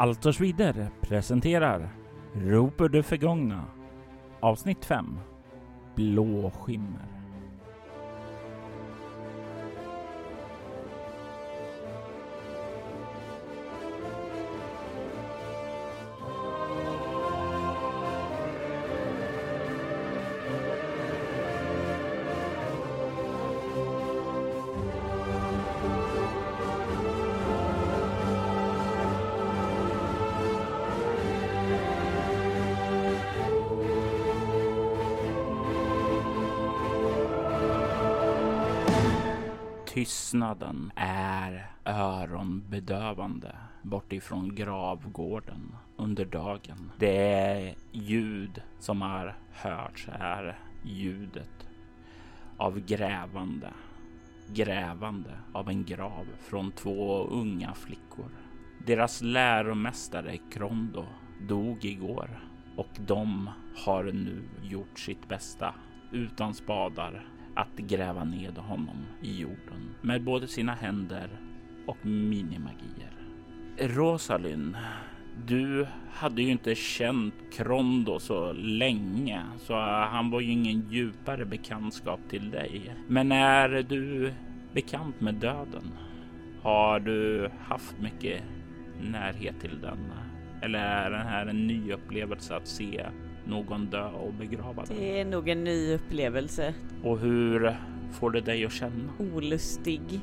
Altos Vidder presenterar Rop ur det förgångna Avsnitt 5 Blå skimmer. Tystnaden är öronbedövande bortifrån gravgården under dagen. Det ljud som har hörts är ljudet av grävande. Grävande av en grav från två unga flickor. Deras läromästare Krondo dog igår och de har nu gjort sitt bästa utan spadar att gräva ned honom i jorden med både sina händer och minimagier. Rosalind, du hade ju inte känt Krondo så länge, så han var ju ingen djupare bekantskap till dig. Men är du bekant med döden? Har du haft mycket närhet till den? Eller är den här en ny upplevelse att se någon dö och begrava den? Det är nog en ny upplevelse. Och hur får det dig att känna? Olustig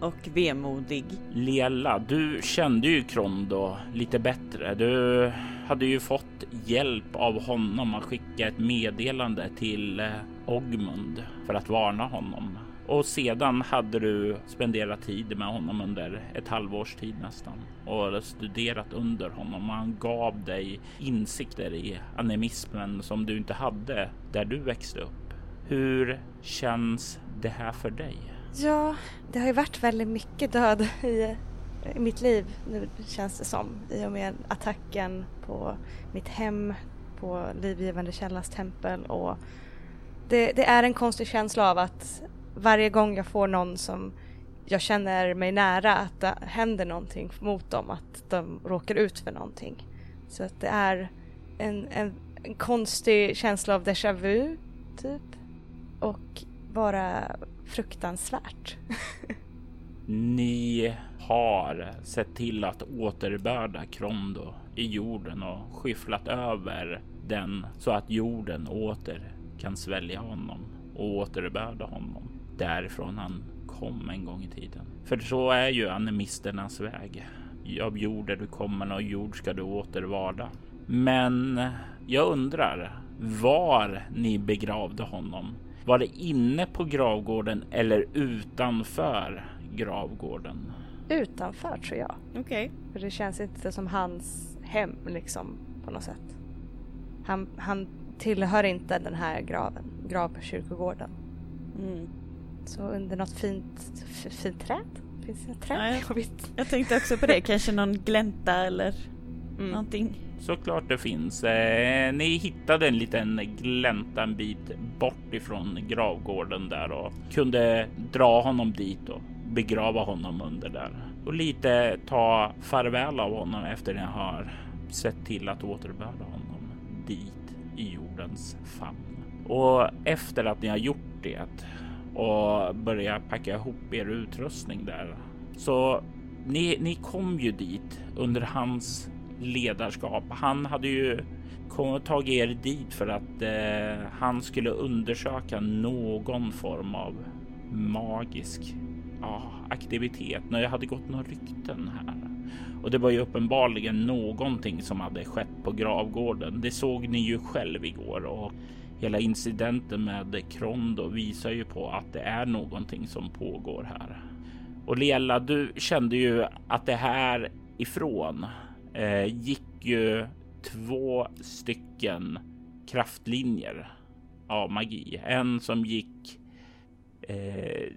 och vemodig. Liella, du kände ju Krondo lite bättre. Du hade ju fått hjälp av honom att skicka ett meddelande till eh, Ogmund för att varna honom. Och sedan hade du spenderat tid med honom under ett halvårs tid nästan och studerat under honom. Han gav dig insikter i animismen som du inte hade där du växte upp. Hur känns det här för dig? Ja, det har ju varit väldigt mycket död i, i mitt liv nu känns det som i och med attacken på mitt hem, på livgivande källas tempel och det, det är en konstig känsla av att varje gång jag får någon som jag känner mig nära att det händer någonting mot dem, att de råkar ut för någonting. Så att det är en, en, en konstig känsla av déjà vu, typ. Och vara fruktansvärt. Ni har sett till att återbörda Krondo i jorden och skyfflat över den så att jorden åter kan svälja honom och återbörda honom därifrån han kom en gång i tiden. För så är ju animisternas väg. Av jord är du kommen och jord ska du återvarda. Men jag undrar var ni begravde honom. Var det inne på gravgården eller utanför gravgården? Utanför tror jag. Okej. Okay. För det känns inte som hans hem liksom på något sätt. Han, han tillhör inte den här graven, gravkyrkogården. Mm. Så under något fint, fint träd? Finns det träd? Ja, jag, jag tänkte också på det, kanske någon glänta eller mm. någonting. Såklart det finns. Eh, ni hittade en liten glänta en bit bort ifrån gravgården där och kunde dra honom dit och begrava honom under där och lite ta farväl av honom efter ni har sett till att återbörda honom dit i jordens famn. Och efter att ni har gjort det och börja packa ihop er utrustning där. Så ni, ni kom ju dit under hans ledarskap. Han hade ju tagit er dit för att eh, han skulle undersöka någon form av magisk ja, aktivitet. När jag hade gått några rykten här och det var ju uppenbarligen någonting som hade skett på gravgården. Det såg ni ju själv igår och Hela incidenten med Krondo visar ju på att det är någonting som pågår här. Och Lela, du kände ju att det här ifrån eh, gick ju två stycken kraftlinjer av magi. En som gick eh,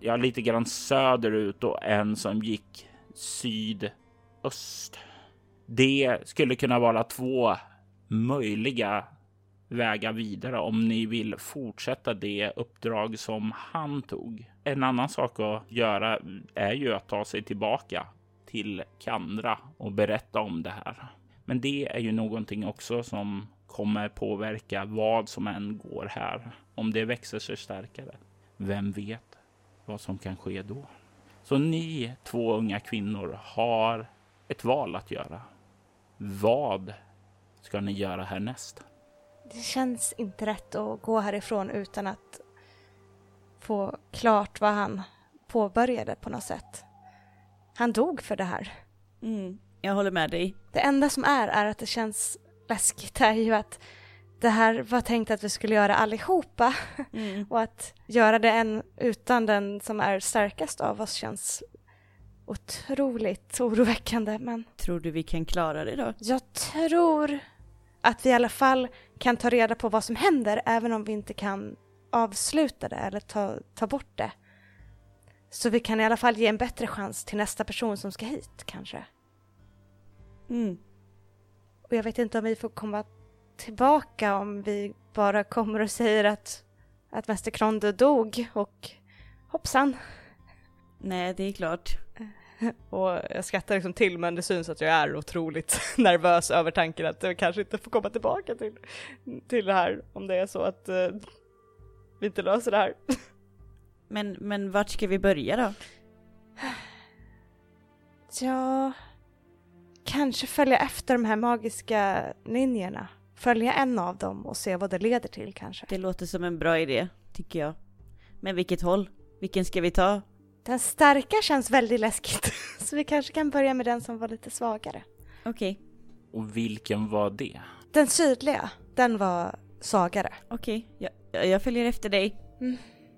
ja, lite grann söderut och en som gick sydöst. Det skulle kunna vara två möjliga vägar vidare om ni vill fortsätta det uppdrag som han tog. En annan sak att göra är ju att ta sig tillbaka till Kandra och berätta om det här. Men det är ju någonting också som kommer påverka vad som än går här. Om det växer sig starkare. Vem vet vad som kan ske då? Så ni två unga kvinnor har ett val att göra. Vad ska ni göra härnäst? Det känns inte rätt att gå härifrån utan att få klart vad han påbörjade på något sätt. Han dog för det här. Mm, jag håller med dig. Det enda som är, är att det känns läskigt är ju att det här var tänkt att vi skulle göra allihopa mm. och att göra det en utan den som är starkast av oss känns otroligt oroväckande. Men tror du vi kan klara det då? Jag tror att vi i alla fall kan ta reda på vad som händer även om vi inte kan avsluta det eller ta, ta bort det. Så vi kan i alla fall ge en bättre chans till nästa person som ska hit kanske. Mm. Och jag vet inte om vi får komma tillbaka om vi bara kommer och säger att, att Mäster Kronde dog och hoppsan. Nej, det är klart. Och jag skrattar liksom till men det syns att jag är otroligt nervös över tanken att jag kanske inte får komma tillbaka till, till det här om det är så att uh, vi inte löser det här. Men, men vart ska vi börja då? Ja, kanske följa efter de här magiska linjerna. Följa en av dem och se vad det leder till kanske. Det låter som en bra idé, tycker jag. Men vilket håll? Vilken ska vi ta? Den starka känns väldigt läskigt, så vi kanske kan börja med den som var lite svagare. Okej. Okay. Och vilken var det? Den sydliga, den var svagare. Okej, okay. jag, jag följer efter dig. Mm.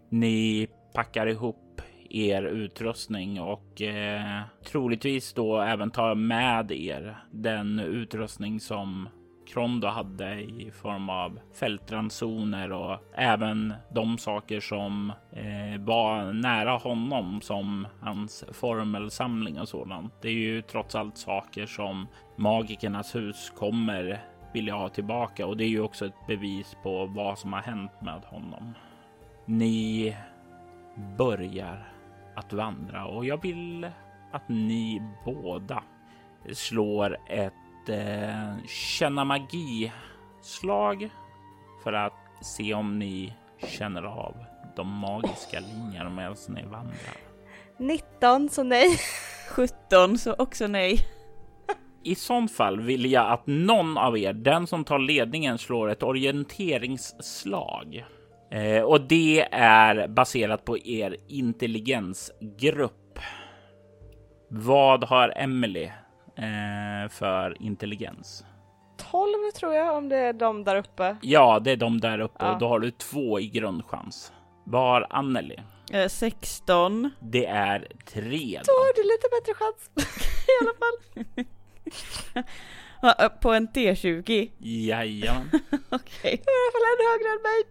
Ni packar ihop er utrustning och eh, troligtvis då även tar med er den utrustning som Krondo hade i form av fältransoner och även de saker som eh, var nära honom som hans formelsamling och sådant. Det är ju trots allt saker som magikernas hus kommer vilja ha tillbaka och det är ju också ett bevis på vad som har hänt med honom. Ni börjar att vandra och jag vill att ni båda slår ett eh, känna magi slag för att se om ni känner av de magiska linjerna medan ni vandrar. 19 så nej. 17 så också nej. I sånt fall vill jag att någon av er, den som tar ledningen, slår ett orienteringsslag. Eh, och det är baserat på er intelligensgrupp. Vad har Emily eh, för intelligens? 12 tror jag om det är de där uppe. Ja, det är de där uppe ja. och då har du två i grundchans. Vad har Anneli? Eh, 16. Det är tre. Då har du lite bättre chans i alla fall. På en T20? Jajamän. Okej. Okay. I alla fall ännu högre än mig.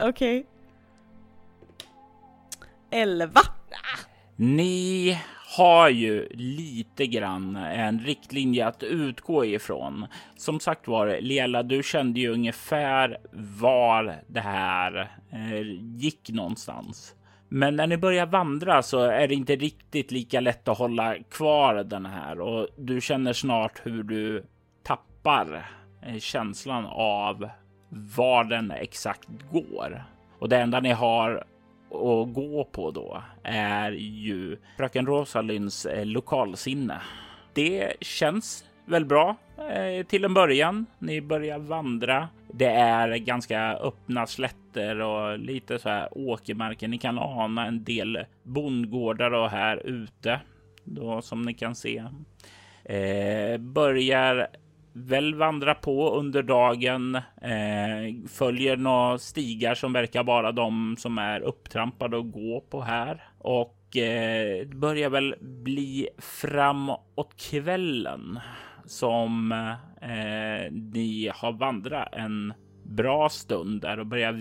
Okej. Okay. 11. Ni har ju lite grann en riktlinje att utgå ifrån. Som sagt var, Lela, du kände ju ungefär var det här eh, gick någonstans. Men när ni börjar vandra så är det inte riktigt lika lätt att hålla kvar den här och du känner snart hur du tappar eh, känslan av var den exakt går. Och det enda ni har att gå på då är ju fröken Rosalinds eh, lokalsinne. Det känns väl bra eh, till en början. Ni börjar vandra. Det är ganska öppna slätter och lite så här åkermarker. Ni kan ana en del bondgårdar och här ute då som ni kan se. Eh, börjar väl vandra på under dagen. Eh, följer några stigar som verkar vara de som är upptrampade och gå på här och eh, börjar väl bli framåt kvällen som eh, ni har vandrat en bra stund där och börjar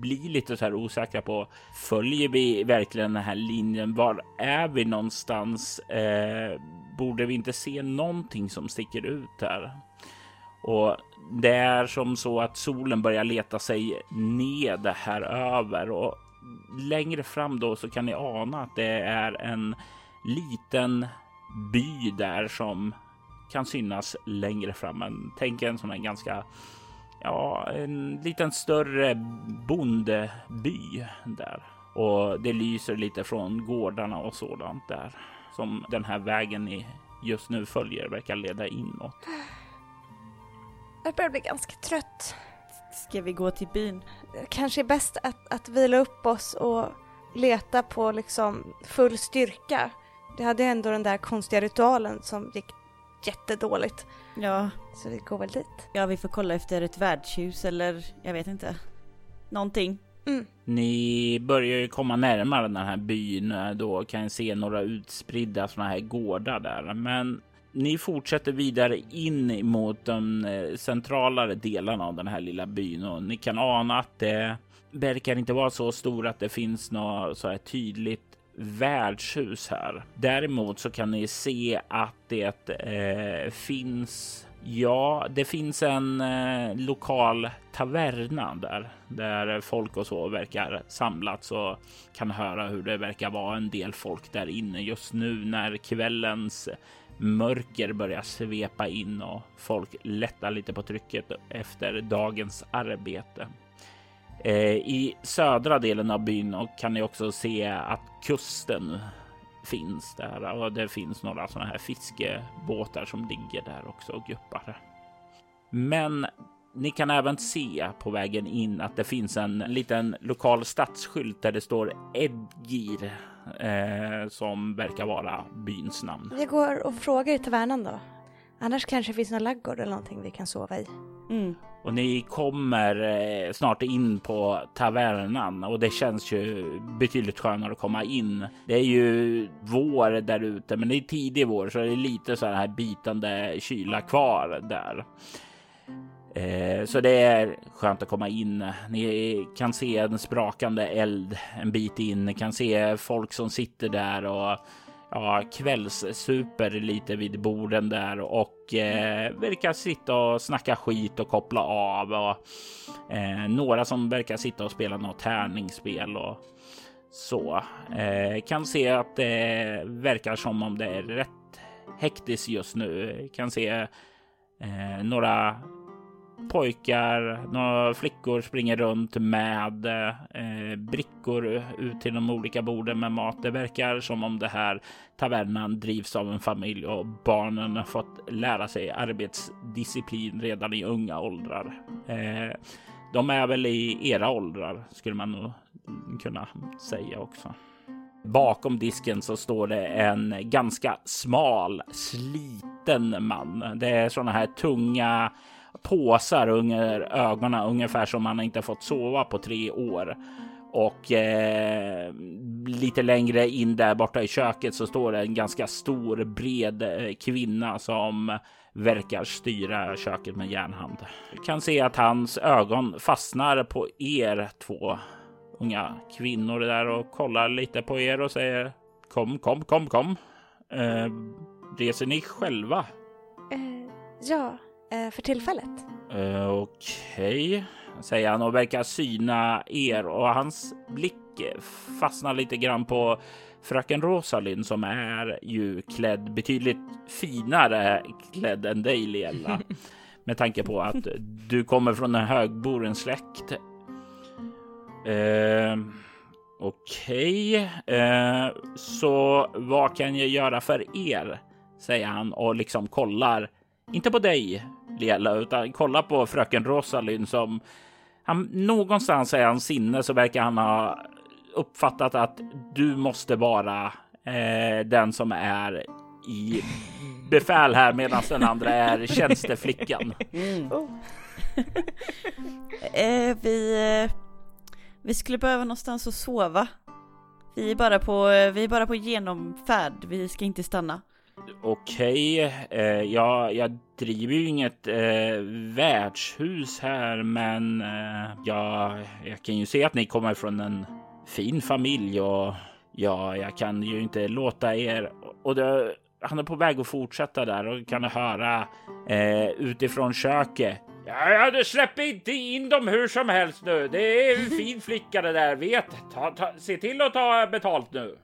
bli lite så här osäkra på följer vi verkligen den här linjen? Var är vi någonstans? Eh, borde vi inte se någonting som sticker ut här? Och det är som så att solen börjar leta sig ned här över och längre fram då så kan ni ana att det är en liten by där som kan synas längre fram. Men tänk en sån här ganska, ja, en liten större bondeby där. Och det lyser lite från gårdarna och sådant där som den här vägen ni just nu följer verkar leda inåt. Jag börjar bli ganska trött. Ska vi gå till byn? Kanske är bäst att, att vila upp oss och leta på liksom full styrka. Det hade ändå den där konstiga ritualen som gick jättedåligt. Ja. Så vi går väl dit. Ja, vi får kolla efter ett värdshus eller jag vet inte. Någonting. Mm. Ni börjar ju komma närmare den här byn. Eh, då kan jag se några utspridda sådana här gårdar där. Men ni fortsätter vidare in mot de eh, centralare delarna av den här lilla byn och ni kan ana att det verkar inte vara så stor att det finns något så här tydligt värdshus här. Däremot så kan ni se att det eh, finns Ja, det finns en eh, lokal taverna där, där folk och så verkar samlats och kan höra hur det verkar vara en del folk där inne just nu när kvällens mörker börjar svepa in och folk lättar lite på trycket efter dagens arbete. Eh, I södra delen av byn kan ni också se att kusten finns där och det finns några sådana här fiskebåtar som ligger där också och guppar. Men ni kan även se på vägen in att det finns en liten lokal stadsskylt där det står Edgir eh, som verkar vara byns namn. Vi går och frågar i tavernan då. Annars kanske det finns någon laggård eller någonting vi kan sova i. Mm. Och ni kommer eh, snart in på tavernan och det känns ju betydligt skönare att komma in. Det är ju vår där ute, men det är tidig vår så det är lite så här bitande kyla kvar där. Eh, så det är skönt att komma in. Ni kan se en sprakande eld en bit in. Ni kan se folk som sitter där och ja, kvällssuper lite vid borden där och eh, verkar sitta och snacka skit och koppla av och eh, några som verkar sitta och spela något tärningsspel och så. Eh, kan se att det verkar som om det är rätt hektiskt just nu. Kan se eh, några pojkar, några flickor springer runt med eh, brickor ut till de olika borden med mat. Det verkar som om det här tavernan drivs av en familj och barnen har fått lära sig arbetsdisciplin redan i unga åldrar. Eh, de är väl i era åldrar skulle man nog kunna säga också. Bakom disken så står det en ganska smal, sliten man. Det är sådana här tunga påsar under ögonen, ungefär som man inte fått sova på tre år. Och eh, lite längre in där borta i köket så står det en ganska stor bred eh, kvinna som verkar styra köket med järnhand. Du kan se att hans ögon fastnar på er två unga kvinnor där och kollar lite på er och säger kom, kom, kom, kom. Eh, reser ni själva? Eh, ja, för tillfället. Uh, Okej, okay. säger han och verkar syna er och hans blick fastnar lite grann på fröken Rosalind som är ju klädd betydligt finare klädd än dig Liella. Med tanke på att du kommer från en högboren släkt. Uh, Okej, okay. så vad kan jag göra för er? Säger han och liksom kollar, inte på dig Liella, utan kolla på fröken Rosalind som han, någonstans i hans sinne så verkar han ha uppfattat att du måste vara eh, den som är i befäl här medan den andra är tjänsteflickan. Mm. Oh. eh, vi, eh, vi skulle behöva någonstans att sova. Vi är bara på, vi är bara på genomfärd, vi ska inte stanna. Okej, okay. eh, jag, jag driver ju inget eh, värdshus här, men eh, jag, jag kan ju se att ni kommer från en fin familj och ja, jag kan ju inte låta er och det, han är på väg att fortsätta där och kan höra eh, utifrån köket. Ja, ja, du släpper inte in dem hur som helst nu. Det är en fin flicka det där, vet. Ta, ta, se till att ta betalt nu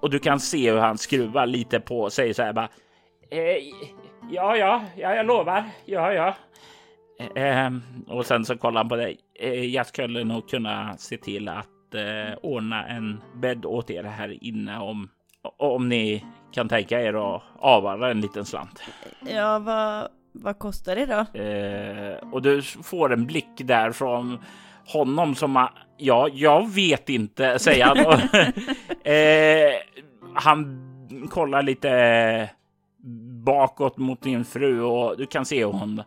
och du kan se hur han skruvar lite på sig så här bara. Eh, ja, ja, ja, jag lovar. Ja, ja. Eh, och sen så kollar han på dig. Eh, jag skulle nog kunna se till att eh, ordna en bädd åt er här inne om, om ni kan tänka er att avvara en liten slant. Ja, vad, vad kostar det då? Eh, och du får en blick där från honom som ja, jag vet inte, säger han. eh, han kollar lite bakåt mot din fru och du kan se hon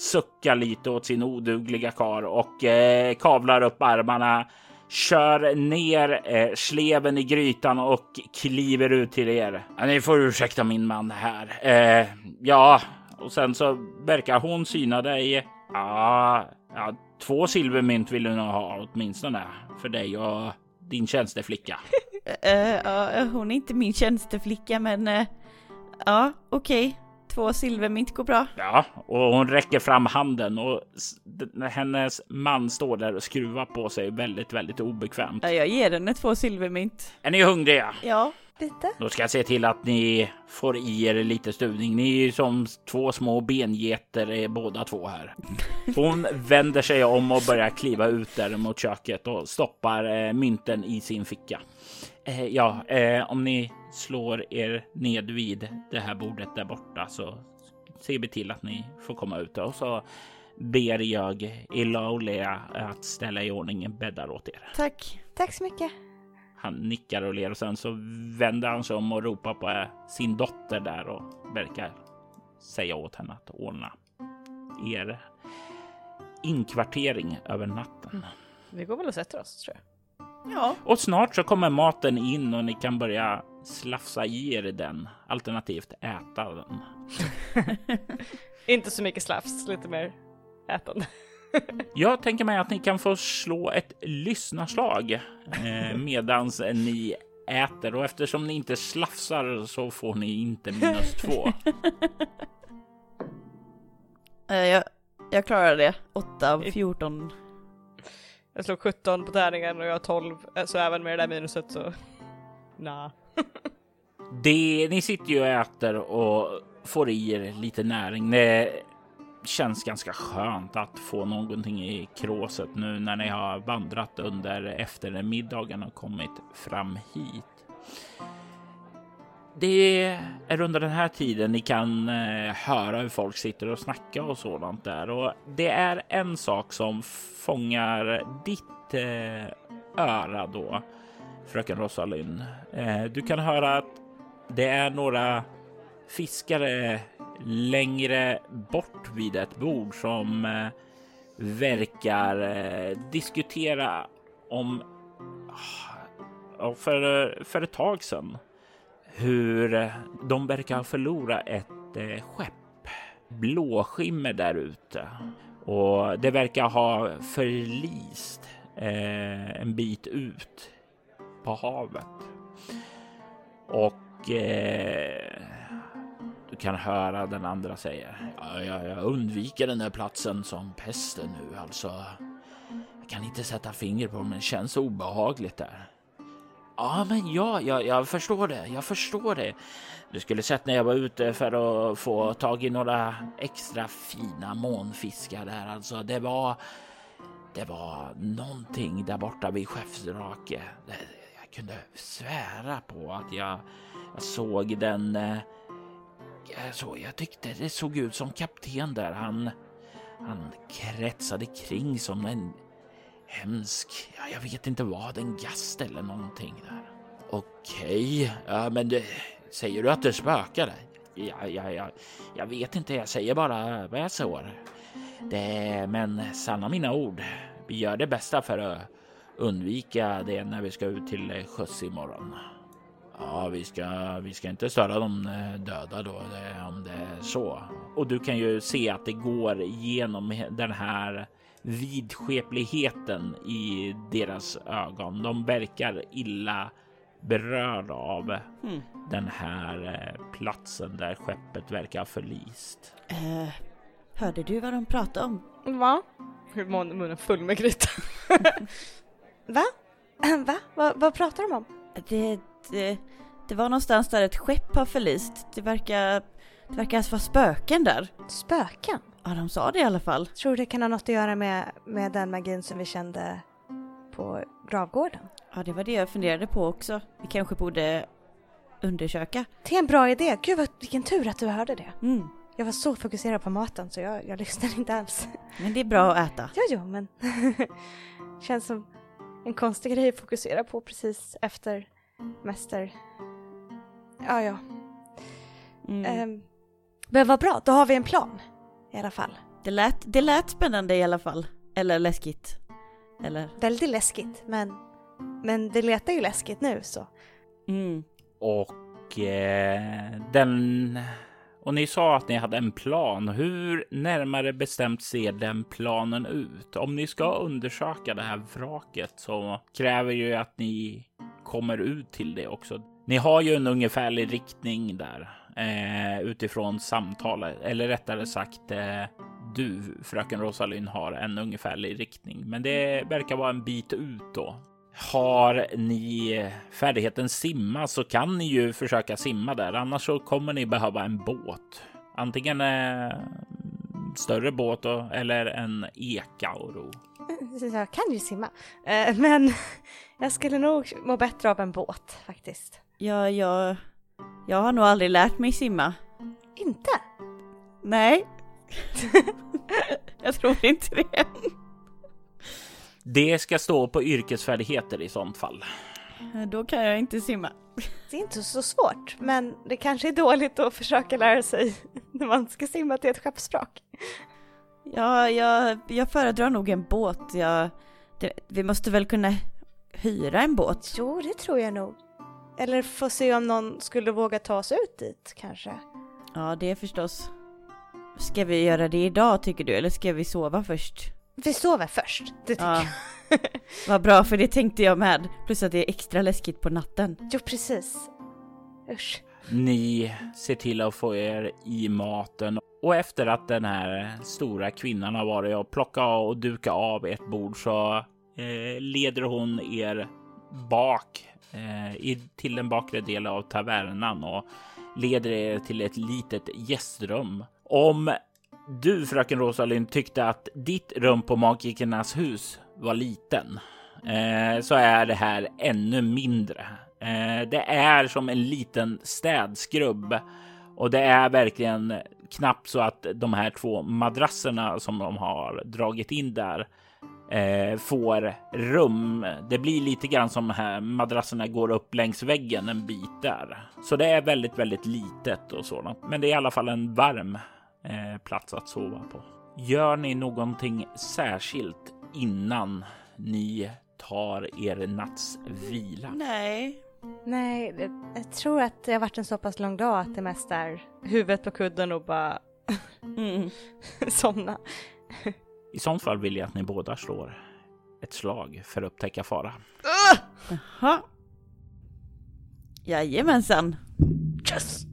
suckar lite åt sin odugliga kar och eh, kavlar upp armarna, kör ner eh, sleven i grytan och kliver ut till er. Ja, ni får ursäkta min man här. Eh, ja, och sen så verkar hon syna dig. Ja, ja två silvermynt vill du nog ha åtminstone för dig och din tjänsteflicka. uh, uh, hon är inte min tjänsteflicka, men uh, ja, okej. Okay. Två silvermynt går bra. Ja, och hon räcker fram handen och hennes man står där och skruvar på sig väldigt, väldigt obekvämt. Ja, jag ger henne två silvermynt. Är ni hungriga? Ja. Lite. Då ska jag se till att ni får i er lite stuvning. Ni är som två små bengeter är båda två här. Hon vänder sig om och börjar kliva ut där mot köket och stoppar eh, mynten i sin ficka. Eh, ja, eh, om ni slår er ned vid det här bordet där borta så ser vi till att ni får komma ut och så ber jag Illa och Lea att ställa i ordning bäddar åt er. Tack. Tack så mycket. Han nickar och ler och sen så vänder han sig om och ropar på sin dotter där och verkar säga åt henne att ordna er inkvartering över natten. Mm. Vi går väl och sätter oss tror jag. Ja. Och snart så kommer maten in och ni kan börja slafsa i er den, alternativt äta den. Inte så mycket slafs, lite mer ätande. Jag tänker mig att ni kan få slå ett lyssnarslag eh, medans ni äter och eftersom ni inte slafsar så får ni inte minus två. Eh, jag, jag klarar det. 8 av 14. Jag slog 17 på tärningen och jag har 12, eh, så även med det där minuset så... Nah. det, ni sitter ju och äter och får i er lite näring. Det känns ganska skönt att få någonting i kråset nu när ni har vandrat under eftermiddagen och kommit fram hit. Det är under den här tiden ni kan eh, höra hur folk sitter och snackar och sådant där. Och det är en sak som fångar ditt eh, öra då, fröken Rosalind. Eh, du kan höra att det är några fiskare längre bort vid ett bord som eh, verkar eh, diskutera om ah, för, för ett tag sedan hur de verkar förlora ett eh, skepp. Blåskimmer där ute och det verkar ha förlist eh, en bit ut på havet. Och eh, kan höra den andra säga. Jag, jag undviker den där platsen som pesten nu alltså. Jag kan inte sätta finger på men det känns obehagligt där. Ja, men ja, jag, jag förstår det. Jag förstår det. Du skulle sett när jag var ute för att få tag i några extra fina månfiskar där. Alltså, det var. Det var någonting där borta vid Skeppsdrake. Jag kunde svära på att jag, jag såg den. Eh, jag, så, jag tyckte det såg ut som kapten där. Han, han kretsade kring som en hemsk, ja, jag vet inte vad, en gast eller någonting där. Okej, ja men det, säger du att det spökar? Ja, ja, ja, jag vet inte, jag säger bara vad jag såg. Det, men sanna mina ord, vi gör det bästa för att undvika det när vi ska ut till sjöss imorgon. Ja, vi ska, vi ska inte störa de eh, döda då, om det är så. Och du kan ju se att det går genom den här vidskepligheten i deras ögon. De verkar illa berörda av mm. den här eh, platsen där skeppet verkar ha förlist. Uh, hörde du vad de pratade om? Va? Munnen full med gryta. Va? Va? Va? Vad pratar de om? Det, det, det var någonstans där ett skepp har förlist. Det verkar, det verkar alltså vara spöken där. Spöken? Ja, de sa det i alla fall. Tror det kan ha något att göra med, med den magin som vi kände på gravgården? Ja, det var det jag funderade på också. Vi kanske borde undersöka. Det är en bra idé. Gud vad, vilken tur att du hörde det. Mm. Jag var så fokuserad på maten så jag, jag lyssnade inte alls. Men det är bra att äta. Jo, jo, men känns som en konstig grej att fokusera på precis efter mäster. Ja, ja. Mm. Ehm, men vad bra, då har vi en plan i alla fall. Det, lät, det lät spännande i alla fall. Eller läskigt. Eller... Väldigt läskigt, men, men det letar ju läskigt nu så. Mm. Och eh, den... Och ni sa att ni hade en plan. Hur närmare bestämt ser den planen ut? Om ni ska undersöka det här vraket så kräver ju att ni kommer ut till det också. Ni har ju en ungefärlig riktning där eh, utifrån samtalet, eller rättare sagt eh, du, fröken Rosalind, har en ungefärlig riktning, men det verkar vara en bit ut då. Har ni färdigheten simma så kan ni ju försöka simma där. Annars så kommer ni behöva en båt. Antingen en större båt då, eller en eka och ro. Jag kan ju simma. Eh, men jag skulle nog må bättre av en båt faktiskt. Ja, jag... Jag har nog aldrig lärt mig simma. Inte? Nej. jag tror inte det. Det ska stå på yrkesfärdigheter i sånt fall. Då kan jag inte simma. Det är inte så svårt, men det kanske är dåligt att försöka lära sig när man ska simma till ett skeppsvrak. Ja, jag, jag föredrar nog en båt. Jag, det, vi måste väl kunna hyra en båt? Jo, det tror jag nog. Eller få se om någon skulle våga ta oss ut dit kanske. Ja, det förstås. Ska vi göra det idag tycker du, eller ska vi sova först? Vi sover först, det tycker Ja. jag. Vad bra, för det tänkte jag med. Plus att det är extra läskigt på natten. Jo, precis. Usch. Ni ser till att få er i maten och efter att den här stora kvinnan har varit och plockat och dukat av ett bord så eh, leder hon er bak eh, i, till den bakre delen av tavernan och leder er till ett litet gästrum. Om du, fröken Rosalind, tyckte att ditt rum på Magikernas hus var liten eh, så är det här ännu mindre. Eh, det är som en liten städskrubb och det är verkligen knappt så att de här två madrasserna som de har dragit in där eh, får rum. Det blir lite grann som här madrasserna går upp längs väggen en bit där. Så det är väldigt, väldigt litet och sådant. Men det är i alla fall en varm eh, plats att sova på. Gör ni någonting särskilt innan ni tar er natts vila? Nej. Nej, jag tror att det har varit en så pass lång dag att det mest är Huvudet på kudden och bara Mm. somna. I sånt fall vill jag att ni båda slår ett slag för att upptäcka fara. Jaha. Jajamensan. Yes!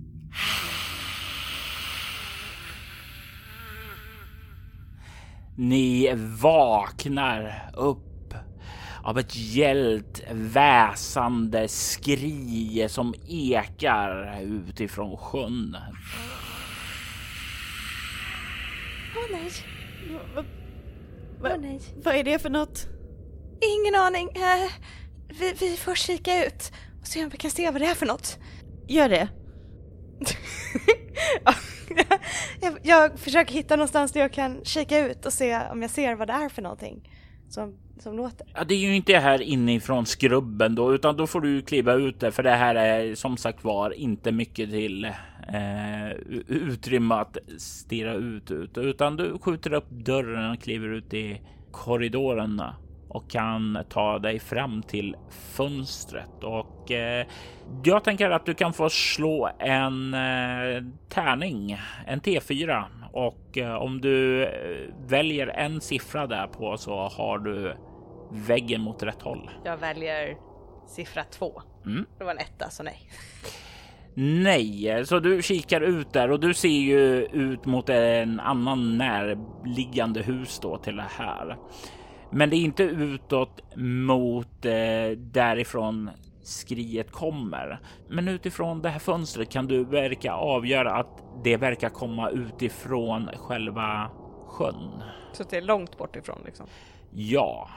Ni vaknar upp av ett gällt väsande skri som ekar utifrån sjön. Åh nej, Va- åh nej. Vad är det för något? Ingen aning. Eh, vi, vi får kika ut och se om vi kan se vad det är för något. Gör det. Ja, jag, jag försöker hitta någonstans där jag kan kika ut och se om jag ser vad det är för någonting som, som låter. Ja, det är ju inte här inifrån skrubben då, utan då får du kliva ut där, för det här är som sagt var inte mycket till eh, utrymme att stirra ut, ut, utan du skjuter upp dörren och kliver ut i korridoren och kan ta dig fram till fönstret och eh, jag tänker att du kan få slå en eh, tärning, en T4 och eh, om du eh, väljer en siffra där på så har du väggen mot rätt håll. jag väljer siffra två. Mm. Det var en etta så nej. Nej, så du kikar ut där och du ser ju ut mot en annan närliggande hus då till det här. Men det är inte utåt mot eh, därifrån skriet kommer. Men utifrån det här fönstret kan du verka avgöra att det verkar komma utifrån själva sjön. Så det är långt bort ifrån liksom. Ja,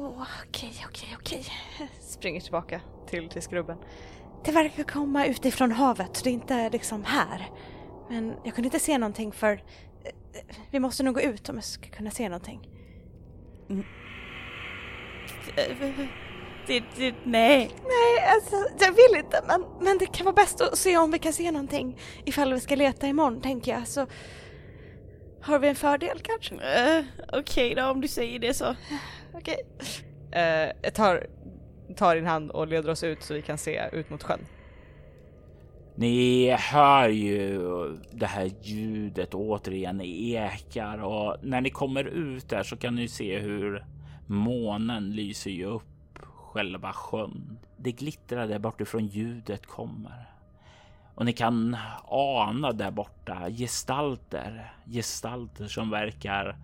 Åh, okej, okej, okej. Springer tillbaka till, till skrubben. Det verkar komma utifrån havet, det är inte liksom här. Men jag kunde inte se någonting för... eh, Vi måste nog gå ut om jag ska kunna se någonting. Det, det, nej. Nej, alltså jag vill inte men, men det kan vara bäst att se om vi kan se någonting ifall vi ska leta imorgon tänker jag så har vi en fördel kanske? Uh, Okej då om du säger det så. Okej. Eh, jag tar, tar din hand och leder oss ut så vi kan se ut mot sjön. Ni hör ju det här ljudet återigen ekar och när ni kommer ut där så kan ni se hur månen lyser ju upp själva sjön. Det glittrar där bortifrån ljudet kommer. Och ni kan ana där borta gestalter, gestalter som verkar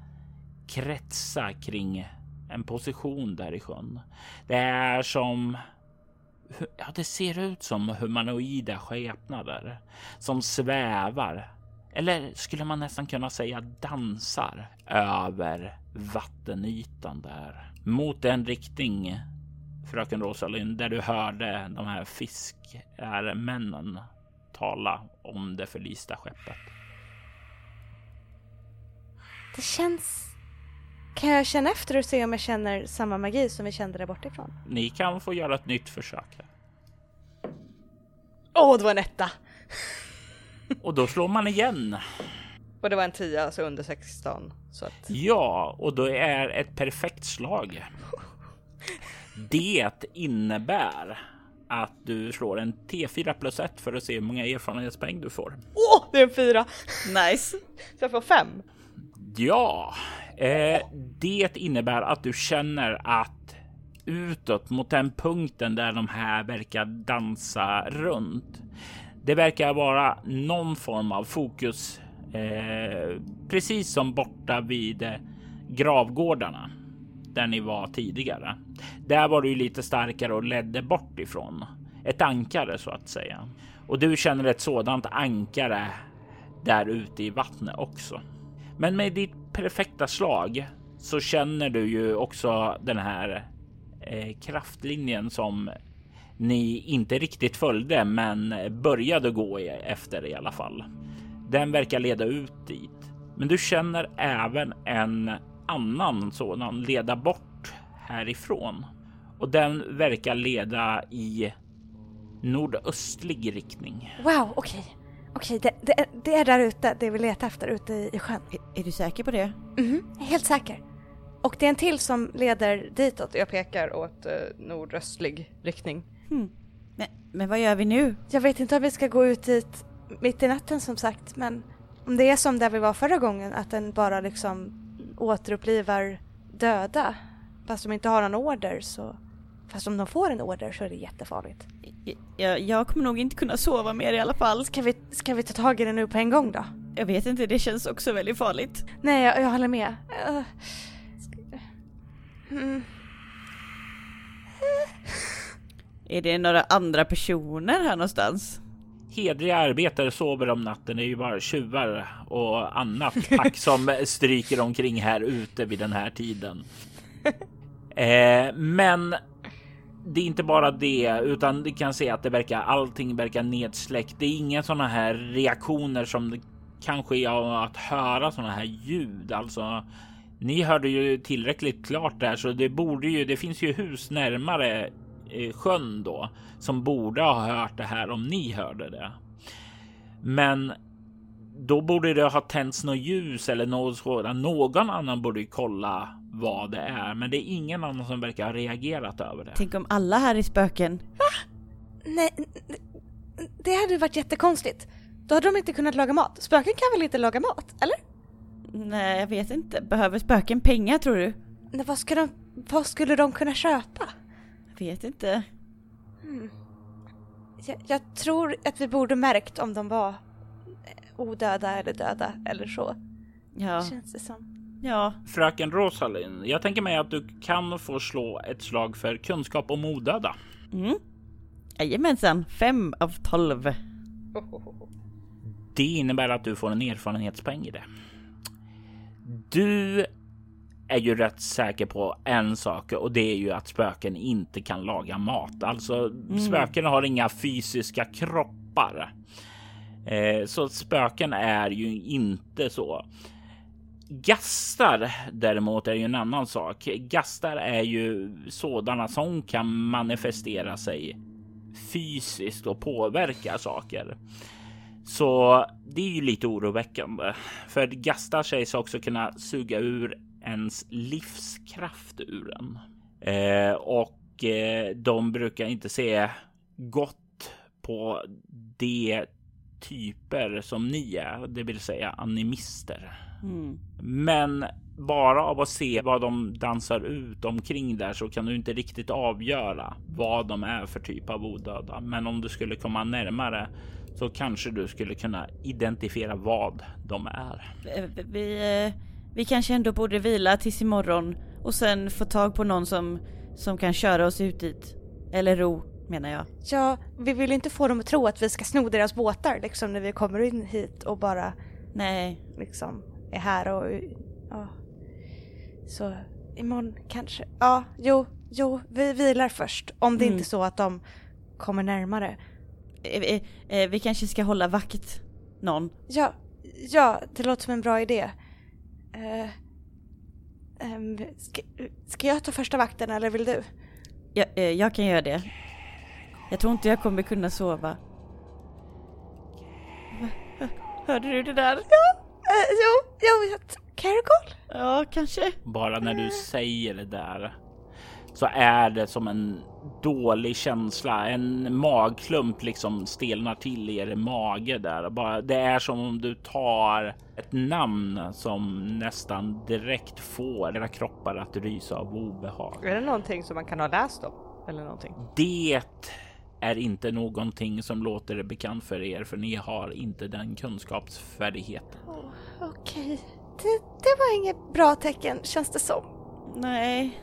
kretsa kring en position där i sjön. Det är som Ja, det ser ut som humanoida skepnader som svävar. Eller skulle man nästan kunna säga dansar över vattenytan där. Mot den riktning, fröken Rosalind, där du hörde de här fiskärmännen tala om det förlista skeppet. Det känns... Kan jag känna efter och se om jag känner samma magi som vi kände där bortifrån? Ni kan få göra ett nytt försök. Åh, det var en etta! Och då slår man igen. Och det var en tia, så under 16. Så att... Ja, och då är ett perfekt slag. Det innebär att du slår en T4 plus 1 för att se hur många erfarenhetspoäng du får. Åh, det är en fyra! Nice. Så jag får fem. Ja, eh, det innebär att du känner att utåt mot den punkten där de här verkar dansa runt. Det verkar vara någon form av fokus, eh, precis som borta vid eh, gravgårdarna där ni var tidigare. Där var du ju lite starkare och ledde bort ifrån ett ankare så att säga. Och du känner ett sådant ankare där ute i vattnet också. Men med ditt perfekta slag så känner du ju också den här eh, kraftlinjen som ni inte riktigt följde, men började gå efter i alla fall. Den verkar leda ut dit, men du känner även en annan sådan leda bort härifrån och den verkar leda i nordöstlig riktning. Wow, okej. Okej, det, det, det är där ute, det vi letar efter ute i, i sjön. Är, är du säker på det? Mhm, jag är helt säker. Och det är en till som leder ditåt. Jag pekar åt eh, nordöstlig riktning. Hmm. Men, men vad gör vi nu? Jag vet inte om vi ska gå ut dit mitt i natten som sagt, men om det är som där vi var förra gången, att den bara liksom återupplivar döda, fast de inte har någon order så... Fast om de får en order så är det jättefarligt. Jag, jag kommer nog inte kunna sova mer i alla fall. Ska vi, ska vi ta tag i det nu på en gång då? Jag vet inte, det känns också väldigt farligt. Nej, jag, jag håller med. Uh, mm. Är det några andra personer här någonstans? Hedriga arbetare sover om natten. Det är ju bara tjuvar och annat pack som stryker omkring här ute vid den här tiden. Eh, men det är inte bara det, utan du kan se att det verkar allting verkar nedsläckt. Det är inga sådana här reaktioner som kanske är av att höra sådana här ljud. Alltså, ni hörde ju tillräckligt klart där, så det borde ju. Det finns ju hus närmare eh, sjön då som borde ha hört det här om ni hörde det. Men då borde det ha tänts något ljus eller något sådant. Någon annan borde kolla vad det är, men det är ingen annan som verkar ha reagerat över det. Tänk om alla här är spöken? Nej, n- n- det hade varit jättekonstigt. Då hade de inte kunnat laga mat. Spöken kan väl inte laga mat, eller? Nej, jag vet inte. Behöver spöken pengar tror du? Nej, vad, ska de, vad skulle de kunna köpa? Jag vet inte. Hmm. Jag, jag tror att vi borde märkt om de var eh, odöda eller döda eller så. Ja, Känns det som. Ja, Fröken Rosalind, jag tänker mig att du kan få slå ett slag för kunskap om odöda. mm. Jajamensan, fem av tolv. Det innebär att du får en erfarenhetspoäng i det. Du är ju rätt säker på en sak och det är ju att spöken inte kan laga mat. Alltså spöken har inga fysiska kroppar. Eh, så spöken är ju inte så. Gastar däremot är ju en annan sak. Gastar är ju sådana som kan manifestera sig fysiskt och påverka saker. Så det är ju lite oroväckande. För gastar sägs också kunna suga ur ens livskraft ur en. Eh, och eh, de brukar inte se gott på de typer som ni är, det vill säga animister. Mm. Men bara av att se vad de dansar ut omkring där så kan du inte riktigt avgöra vad de är för typ av odöda. Men om du skulle komma närmare så kanske du skulle kunna identifiera vad de är. Eh, Vi, eh, vi kanske ändå borde vila tills imorgon och sen få tag på någon som, som kan köra oss ut dit. Eller ro, menar jag. Ja, vi vill inte få dem att tro att vi ska sno deras båtar liksom när vi kommer in hit och bara Nej, liksom är här och ja. Så imorgon kanske. Ja, jo, jo, vi vilar först. Om det Mm. inte är så att de kommer närmare. eh, eh, vi kanske ska hålla vakt någon. Ja, ja, det låter som en bra idé. Eh, ehm, ska, ska jag ta första vakten eller vill du? Jag, eh, jag kan göra det. Jag tror inte jag kommer kunna sova. Va? Hör- Hörde du det där? Ja, jo, jo, jag t- Caracol? Ja, kanske. Bara när du säger det där så är det som en dålig känsla. En magklump liksom stelnar till i er mage där. Bara, det är som om du tar ett namn som nästan direkt får era kroppar att rysa av obehag. Är det någonting som man kan ha läst om? Eller någonting? Det är inte någonting som låter bekant för er, för ni har inte den kunskapsfärdigheten. Oh, Okej, det, det var inget bra tecken känns det som. Nej,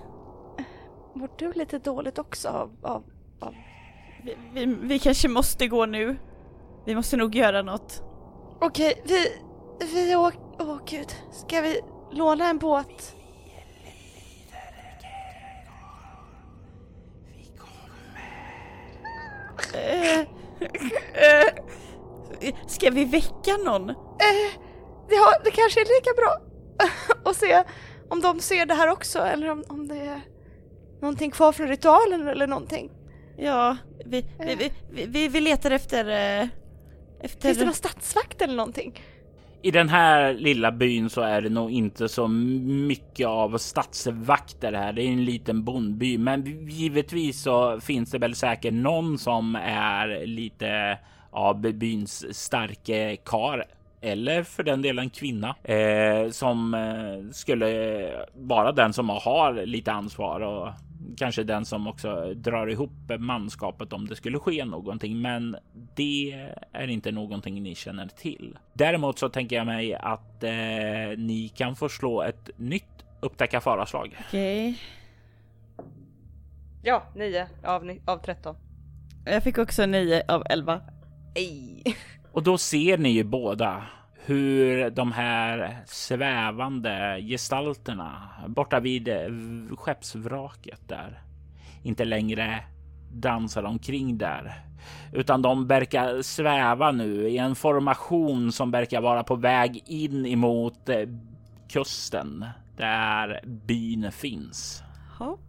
Mår du lite dåligt också av, av, av... vi, vi, vi kanske måste gå nu. Vi måste nog göra något. Okej, vi, vi åker... Åh gud, ska vi låna en båt? Eh, eh, ska vi väcka någon? Eh, ja, det kanske är lika bra att se om de ser det här också eller om, om det är någonting kvar från ritualen eller någonting. Ja, vi, vi, vi, vi, vi, vi letar efter... eh, efter... Finns det någon stadsvakt eller någonting? I den här lilla byn så är det nog inte så mycket av stadsvakter här. Det är en liten bondby, men givetvis så finns det väl säkert någon som är lite av byns starke kar. Eller för den delen kvinna. Eh, som eh, skulle vara den som har lite ansvar och kanske den som också drar ihop manskapet om det skulle ske någonting. Men det är inte någonting ni känner till. Däremot så tänker jag mig att eh, ni kan få slå ett nytt upptäcka faraslag. Okej. Ja, 9 av, av 13. Jag fick också 9 av 11. Ej. Och då ser ni ju båda hur de här svävande gestalterna borta vid eh, skeppsvraket där inte längre dansar omkring där, utan de verkar sväva nu i en formation som verkar vara på väg in emot eh, kusten där byn finns. Hopp.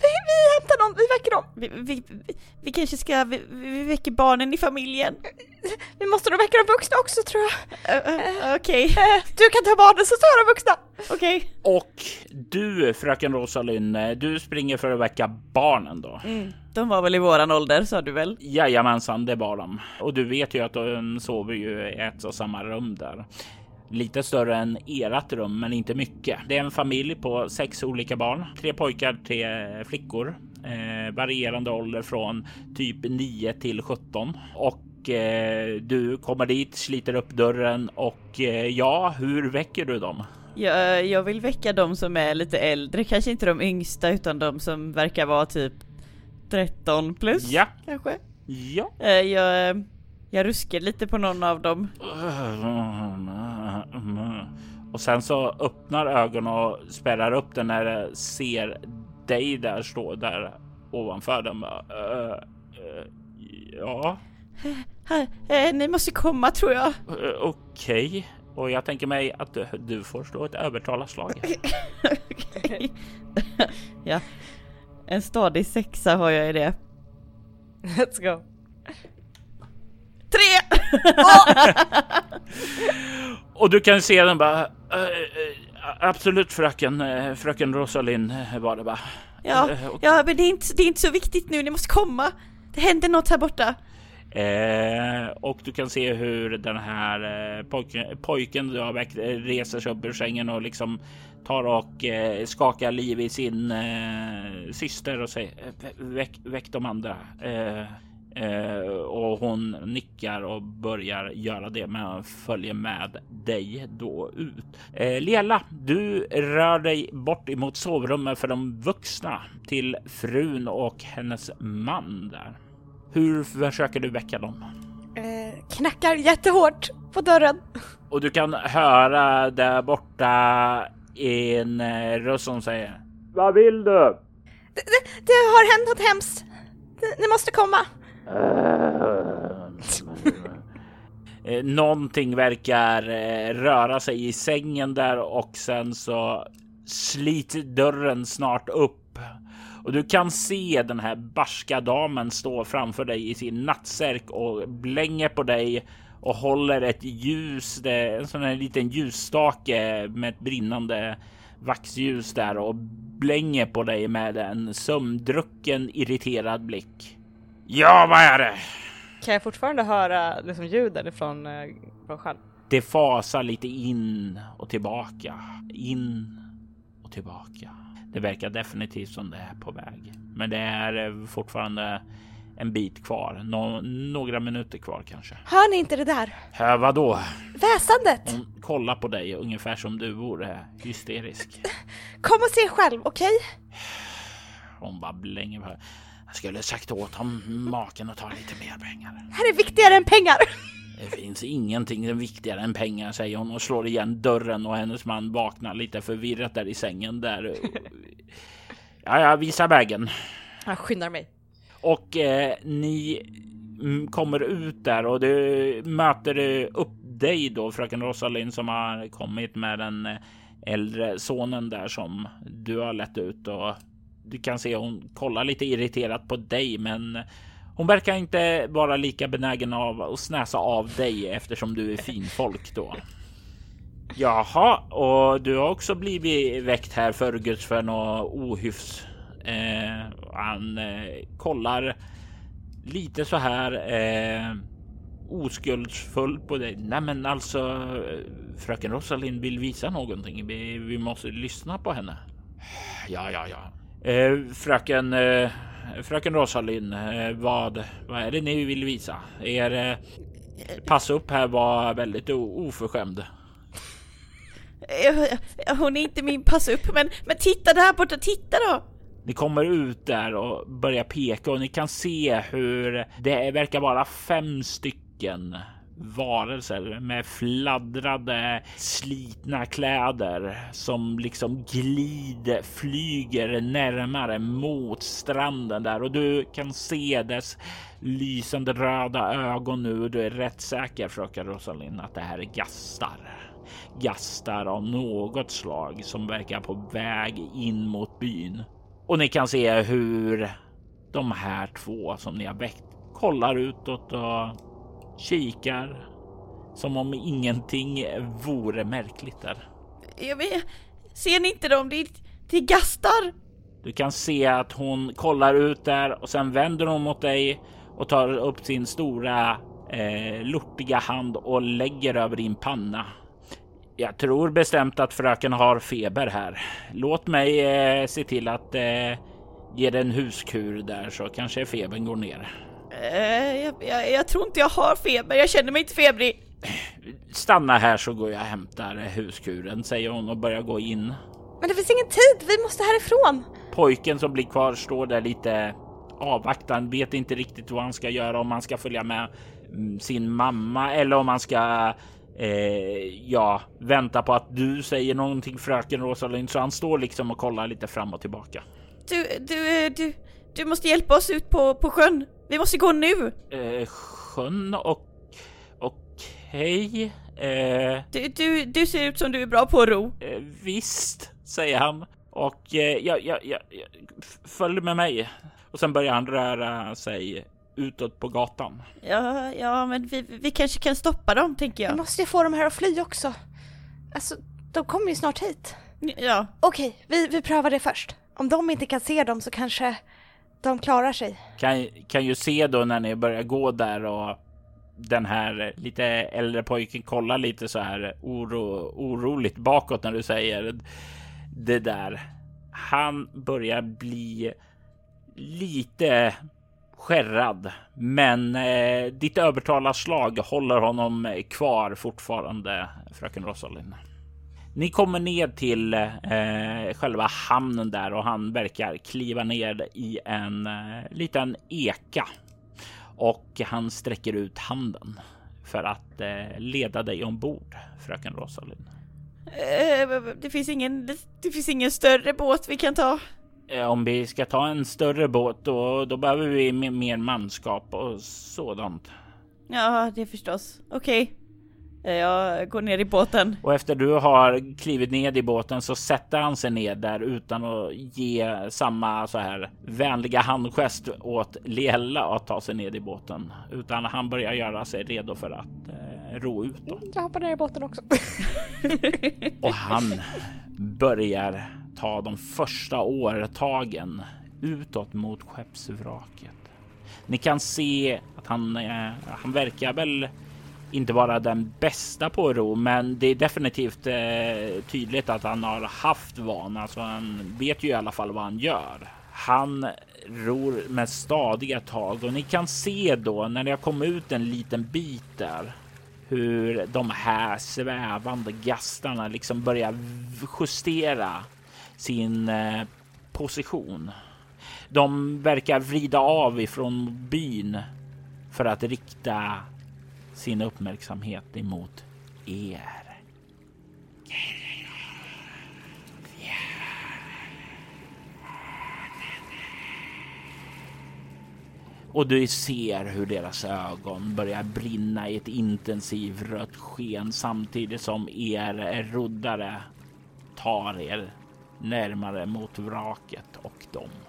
Vi, vi hämtar dem, vi väcker dem. Vi, vi, vi, vi kanske ska, vi, vi väcker barnen i familjen. Vi måste nog väcka de vuxna också tror jag. Ö, ö, Okej, Eh, du kan ta barnen så tar de vuxna. okej. Och du, fröken Rosalind, eh, du springer för att väcka barnen då. Mm, de var väl i våran ålder sa du väl? Jajamensan, det var de. Och du vet ju att de sover ju i ett och samma rum där. Lite större än ert rum, men inte mycket. Det är en familj på sex olika barn. Tre pojkar, tre flickor. Eh, varierande ålder från typ 9 till 17. Och eh, du kommer dit, sliter upp dörren och eh, ja, hur väcker du dem? Jag, jag vill väcka de som är lite äldre, kanske inte de yngsta utan de som verkar vara typ 13 plus Ja, kanske. ja. Eh, Jag, jag ruskar lite på någon av dem. Och sen så öppnar ögonen och spärrar upp den när det ser dig där stå där ovanför dem. Uh, ja, ni måste komma tror jag. okej. Och jag tänker mig att du, du får slå ett övertalarslag. Okej. ja, en stadig sexa har jag i det. Let's go. Tre! Och du kan se den bara. "Eh, eh, absolut fröken, eh, fröken Rosalind eh, var det bara. Ja, Eh, ja men det är, inte, det är inte så viktigt nu, ni måste komma. Det händer något här borta. Eh, och du kan se hur den här eh, pojken, pojken du har väckt reser sig upp ur sängen och liksom tar och eh, skakar liv i sin syster och säger "Vä- väck, väck de andra. Eh, och hon nickar och börjar göra det men följer med dig då ut. Eh, Lela, du rör dig bort emot sovrummet för de vuxna till frun och hennes man där. Hur försöker du väcka dem? Eh, knackar jättehårt på dörren. Och du kan höra där borta en eh, röst som säger Vad vill du? Det, det, det har hänt något hemskt. Ni måste komma. Eh, någonting verkar eh, röra sig i sängen där och sen så slits dörren snart upp. Och du kan se den här barska damen stå framför dig i sin nattsärk och blänger på dig och håller ett ljus, en sån här liten ljusstake med ett brinnande vaxljus där och blänger på dig med en sömndrucken irriterad blick. Ja, vad är det? Kan jag fortfarande höra liksom ljuden ifrån eh, från själv? Det fasar lite in och tillbaka, in och tillbaka. Det verkar definitivt som det är på väg, men det är eh, fortfarande en bit kvar. Nå- några minuter kvar kanske. Hör ni inte det där? Hör vadå? Väsandet! Hon kollar på dig ungefär som du vore hysterisk. Kom och se själv, okej? Hon bara blänger på. Jag skulle sagt åt honom maken att ta lite mer pengar. här är viktigare än pengar. Det finns ingenting viktigare än pengar, säger hon och slår igen dörren och hennes man vaknar lite förvirrat där i sängen där. Ja, ja, visa vägen. Jag skyndar mig. Och eh, ni mm, kommer ut där och du möter eh, upp dig då, fröken Rosalind som har kommit med den eh, äldre sonen där som du har lett ut och du kan se hon kollar lite irriterat på dig, men hon verkar inte vara lika benägen av att snäsa av dig eftersom du är finfolk då. Jaha, och du har också blivit väckt här för Guds för något ohyfs. Eh, han eh, kollar lite så här eh, oskuldsfull på dig. Nej, men alltså eh, fröken Rosalind vill visa någonting. Vi, vi måste lyssna på henne. Ja, ja, ja. Eh, fröken, eh, fröken Rosalind, eh, vad, vad är det ni vill visa? Er eh, pass upp här var väldigt oförskämd. Eh, Hon är inte min pass upp men, men titta där borta, titta då! Ni kommer ut där och börjar peka och ni kan se hur det verkar vara fem stycken varelser med fladdrade, slitna kläder som liksom glider, flyger närmare mot stranden där och du kan se dess lysande röda ögon nu och du är rätt säker fröken Rosalind att det här är gastar. Gastar av något slag som verkar på väg in mot byn. Och ni kan se hur de här två som ni har väckt kollar utåt och kikar som om ingenting vore märkligt där. Jag vet, ser ni inte dem? Det är, det är gastar! Du kan se att hon kollar ut där och sen vänder hon mot dig och tar upp sin stora eh, lortiga hand och lägger över din panna. Jag tror bestämt att fröken har feber här. Låt mig eh, se till att eh, ge den huskur där så kanske febern går ner. Eh, jag, jag, jag tror inte jag har feber, jag känner mig inte febrig. Stanna här så går jag och hämtar huskuren, säger hon och börjar gå in. Men det finns ingen tid, vi måste härifrån. Pojken som blir kvar står där lite avvaktande, vet inte riktigt vad han ska göra, om han ska följa med mm, sin mamma eller om han ska eh, ja, vänta på att du säger någonting fröken Rosalind. Så han står liksom och kollar lite fram och tillbaka. Du, du, eh, du, du måste hjälpa oss ut på, på sjön. Vi måste gå nu. Eh, sjön och okej. Eh, Du, du, du ser ut som du är bra på att ro. eh, visst, säger han och eh, jag, jag, jag, följ med mig. Och sen börjar han röra sig utåt på gatan. Ja, ja, men vi, vi kanske kan stoppa dem, tänker Vi jag. måste ju få dem här att fly också. Alltså, de kommer ju snart hit. Ja, Okej, vi, vi prövar det först. Om de inte kan se dem så kanske de klarar sig. Kan, kan ju se då när ni börjar gå där och den här lite äldre pojken kollar lite så här oro, oroligt bakåt när du säger det där. Han börjar bli lite skärrad, men eh, ditt övertalarslag håller honom kvar fortfarande, fröken Rosalind. Ni kommer ner till eh, själva hamnen där och han verkar kliva ner i en eh, liten eka och han sträcker ut handen för att eh, leda dig ombord, fröken Rosalind. eh, det finns ingen, det, finns ingen större båt vi kan ta. Eh, Om vi ska ta en större båt då, då behöver vi me- mer manskap och sådant. Ja, det förstås. Okej. Eh, Jag går ner i båten. Och efter du har klivit ned i båten så sätter han sig ner där utan att ge samma så här vänliga handgest åt Liella att ta sig ned i båten, utan han börjar göra sig redo för att eh, ro ut. Då. Jag hoppar ner i båten också. Och han börjar ta de första årtagen utåt mot skeppsvraket. Ni kan se att han, eh, han verkar väl inte vara den bästa på att ro, men det är definitivt eh, tydligt att han har haft vana, så alltså, han vet ju i alla fall vad han gör. Han ror med stadiga tag och ni kan se då när jag kom ut en liten bit där hur de här svävande gastarna liksom börjar justera sin eh, position. De verkar vrida av ifrån byn för att rikta sin uppmärksamhet emot er. Och du ser hur deras ögon börjar brinna i ett intensivt rött sken samtidigt som er roddare tar er närmare mot vraket och dem.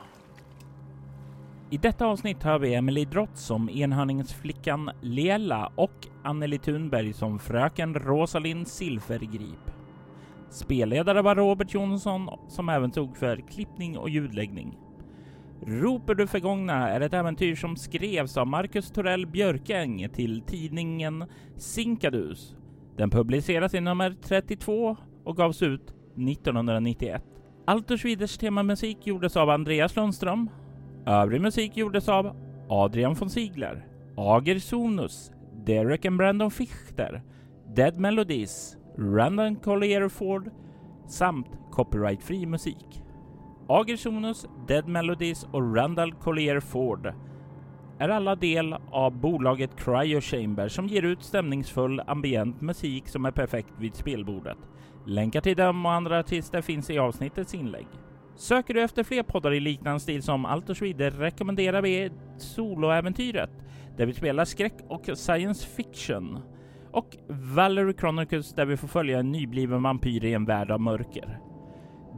I detta avsnitt hör vi Emily Drott som enhörningsflickan Lela och Anneli Thunberg som fröken Rosalind Silvergrip. Spelledare var Robert Jonsson som även tog för klippning och ljudläggning. Roper du förgångna är ett äventyr som skrevs av Marcus Torell Björkäng till tidningen Sinkadus. Den publiceras i nummer 32 och gavs ut 1991. Alto Schwiders temamusik gjordes av Andreas Lundström. Övrig musik gjordes av Adrian von Ziegler, Ager Sonus, Derek and Brandon Fichter, Dead Melodies, Random Collier Ford samt copyrightfri musik. Ager Sonus, Dead Melodies och Randall Collier Ford är alla del av bolaget Cryo Chamber som ger ut stämningsfull ambient musik som är perfekt vid spelbordet. Länkar till dem och andra artister finns i avsnittets inlägg. Söker du efter fler poddar i liknande stil som Allt och rekommenderar vi Soloäventyret där vi spelar skräck och science fiction och Valerie Chronicles där vi får följa en nybliven vampyr i en värld av mörker.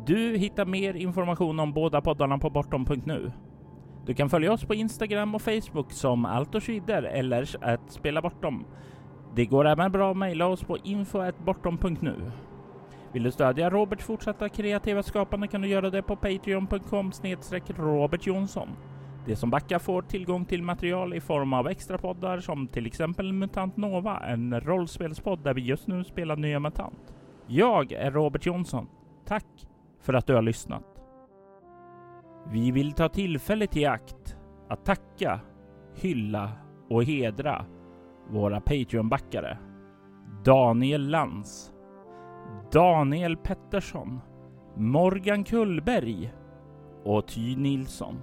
Du hittar mer information om båda poddarna på bortom.nu. Du kan följa oss på Instagram och Facebook som Allt och eller att spela bortom. Det går även bra att mejla oss på info.bortom.nu. Vill du stödja Roberts fortsatta kreativa skapande kan du göra det på patreon.com snedstreck Robert Jonsson. Det som backar får tillgång till material i form av extra poddar som till exempel Mutant Nova, en rollspelspodd där vi just nu spelar nya MUTANT. Jag är Robert Jonsson. Tack för att du har lyssnat. Vi vill ta tillfället i akt att tacka hylla och hedra våra Patreon-backare. Daniel Lantz, Daniel Pettersson, Morgan Kullberg och Ty Nilsson.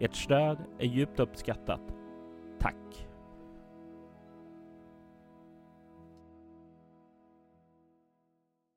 Ert stöd är djupt uppskattat. Tack!